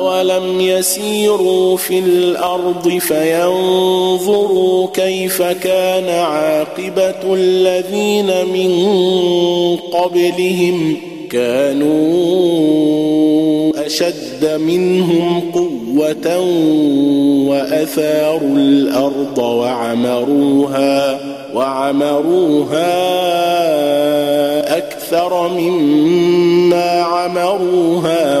أولم يسيروا في الأرض فينظروا كيف كان عاقبة الذين من قبلهم كانوا أشد منهم قوة وأثاروا الأرض وعمروها وعمروها أكثر مما عمروها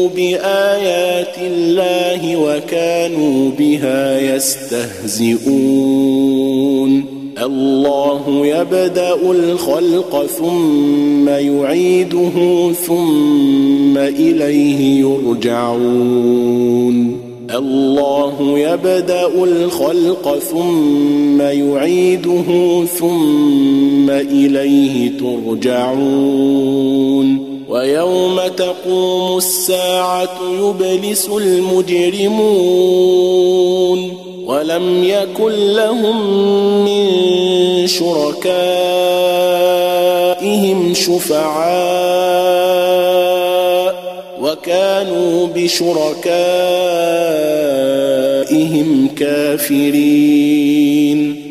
كذبوا بآيات الله وكانوا بها يستهزئون. الله يبدأ الخلق ثم يعيده ثم إليه يرجعون. الله يبدأ الخلق ثم يعيده ثم إليه ترجعون. ويوم تقوم الساعة يبلس المجرمون ولم يكن لهم من شركائهم شفعاء وكانوا بشركائهم كافرين.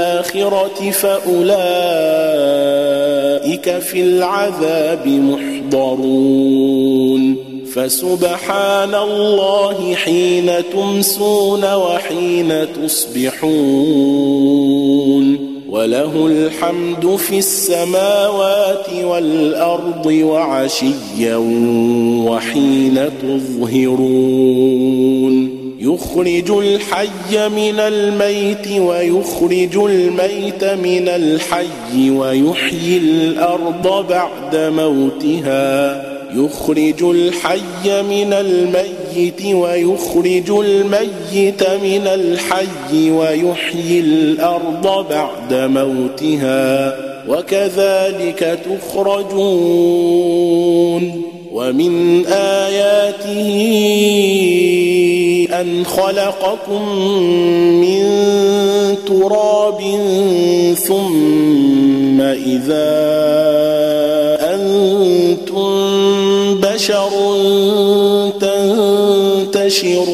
الآخرة فأولئك في العذاب محضرون. فسبحان الله حين تمسون وحين تصبحون. وله الحمد في السماوات والأرض وعشيا وحين تظهرون. يخرج الحي من الميت ويخرج الميت من الحي ويحيي الأرض بعد موتها. يخرج الحي من الميت ويخرج الميت من الحي ويحيي الأرض بعد موتها. وكذلك تخرجون. ومن آياته ان خلقكم من تراب ثم اذا بشر تنتشرون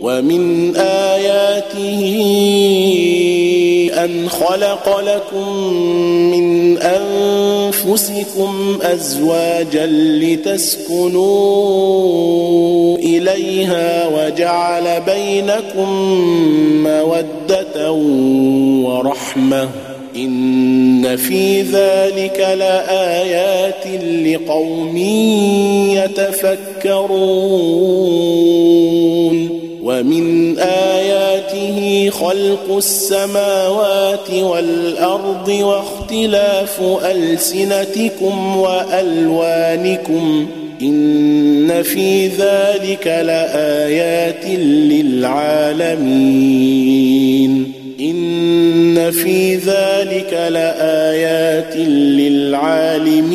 ومن آياته أن خلق لكم من أنفسكم أزواجا لتسكنوا إليها وجعل بينكم مودة ورحمة إن في ذلك لآيات لقوم يتفكرون ومن آياته خلق السماوات والأرض واختلاف ألسنتكم وألوانكم إن في ذلك لآيات للعالمين إن في ذلك لآيات للعالمين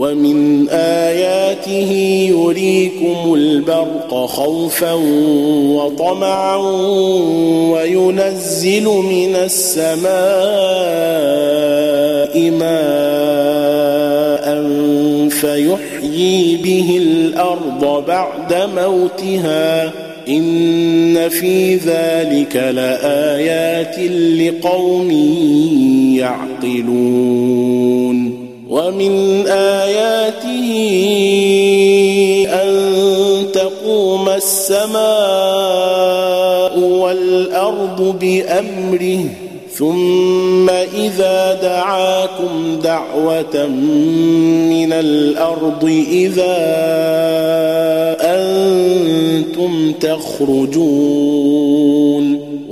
ومن آياته يريكم البرق خوفا وطمعا وينزل من السماء ماء فيحيي به الأرض بعد موتها إن في ذلك لآيات لقوم يعقلون ومن آياته أن تقوم السماء والأرض بأمره ثم إذا دعاكم دعوة من الأرض إذا أنتم تخرجون.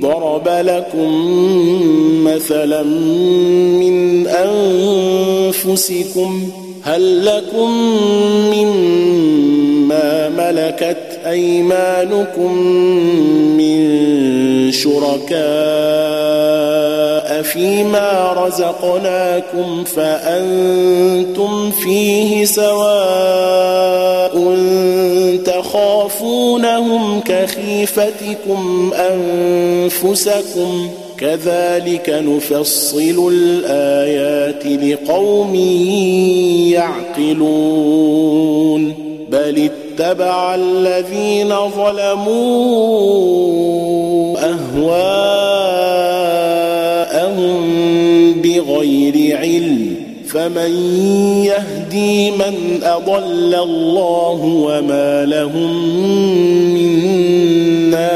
ضرب لكم مثلا من أنفسكم هل لكم مما ملكت أيمانكم من شركاء فيما رزقناكم فأنتم فيه سواء تخافونهم كخيفتكم أنفسكم كذلك نفصل الآيات لقوم يعقلون بل اتبع الذين ظلموا أهواءهم بغير علم فمن يهدي من أضل الله وما لهم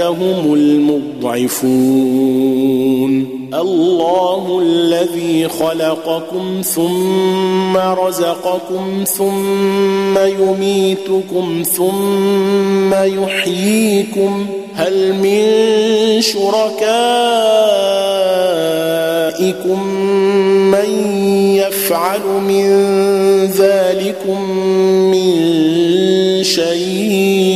هم المضعفون. الله الذي خلقكم ثم رزقكم ثم يميتكم ثم يحييكم. هل من شركائكم من يفعل من ذلكم من شيء؟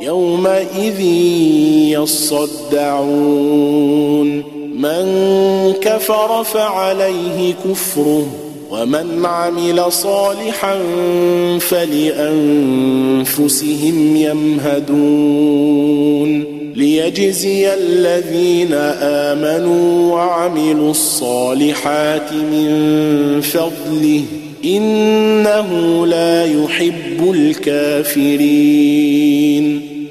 يومئذ يصدعون من كفر فعليه كفره ومن عمل صالحا فلأنفسهم يمهدون ليجزي الذين آمنوا وعملوا الصالحات من فضله إنه لا يحب الكافرين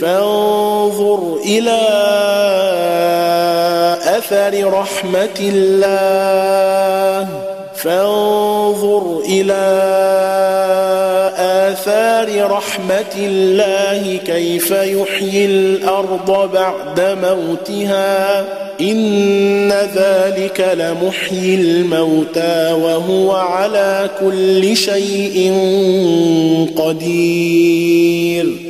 فانظر إلى أثر رحمة الله. فانظر إلى آثار رحمة الله. كيف يحيي الأرض بعد موتها. إن ذلك لمحيي الموتى وهو على كل شيء قدير.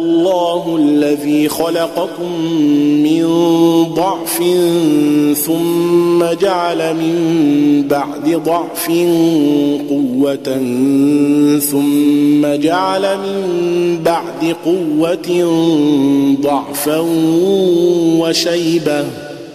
الله الذي خلقكم من ضعف ثم جعل من بعد ضعف قوة ثم جعل من بعد قوة ضعفا وشيبة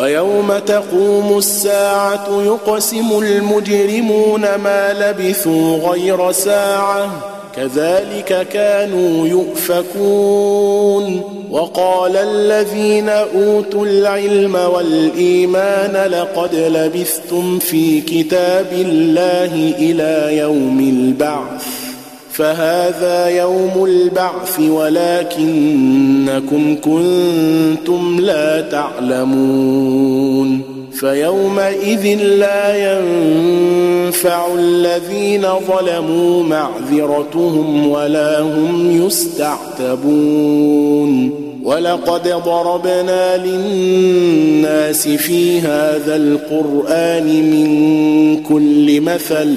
ويوم تقوم الساعة يقسم المجرمون ما لبثوا غير ساعة كذلك كانوا يؤفكون وقال الذين أوتوا العلم والإيمان لقد لبثتم في كتاب الله إلى يوم البعث فهذا يوم البعث ولكنكم كنتم لا تعلمون فيومئذ لا ينفع الذين ظلموا معذرتهم ولا هم يستعتبون ولقد ضربنا للناس في هذا القرآن من كل مثل